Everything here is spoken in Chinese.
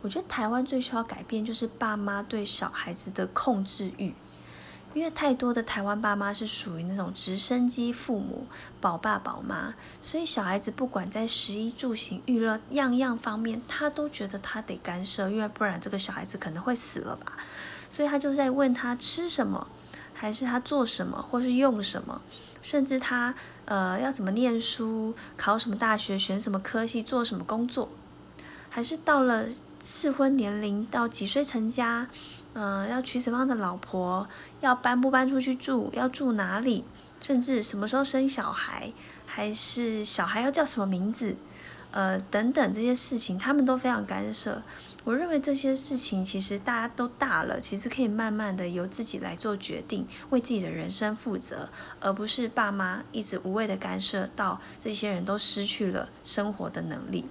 我觉得台湾最需要改变就是爸妈对小孩子的控制欲，因为太多的台湾爸妈是属于那种直升机父母，宝爸宝妈，所以小孩子不管在食衣住行、娱乐样样方面，他都觉得他得干涉，因为不然这个小孩子可能会死了吧。所以他就在问他吃什么，还是他做什么，或是用什么，甚至他呃要怎么念书，考什么大学，选什么科系，做什么工作，还是到了。适婚年龄到几岁成家，嗯，要娶什么样的老婆，要搬不搬出去住，要住哪里，甚至什么时候生小孩，还是小孩要叫什么名字，呃，等等这些事情，他们都非常干涉。我认为这些事情其实大家都大了，其实可以慢慢的由自己来做决定，为自己的人生负责，而不是爸妈一直无谓的干涉，到这些人都失去了生活的能力。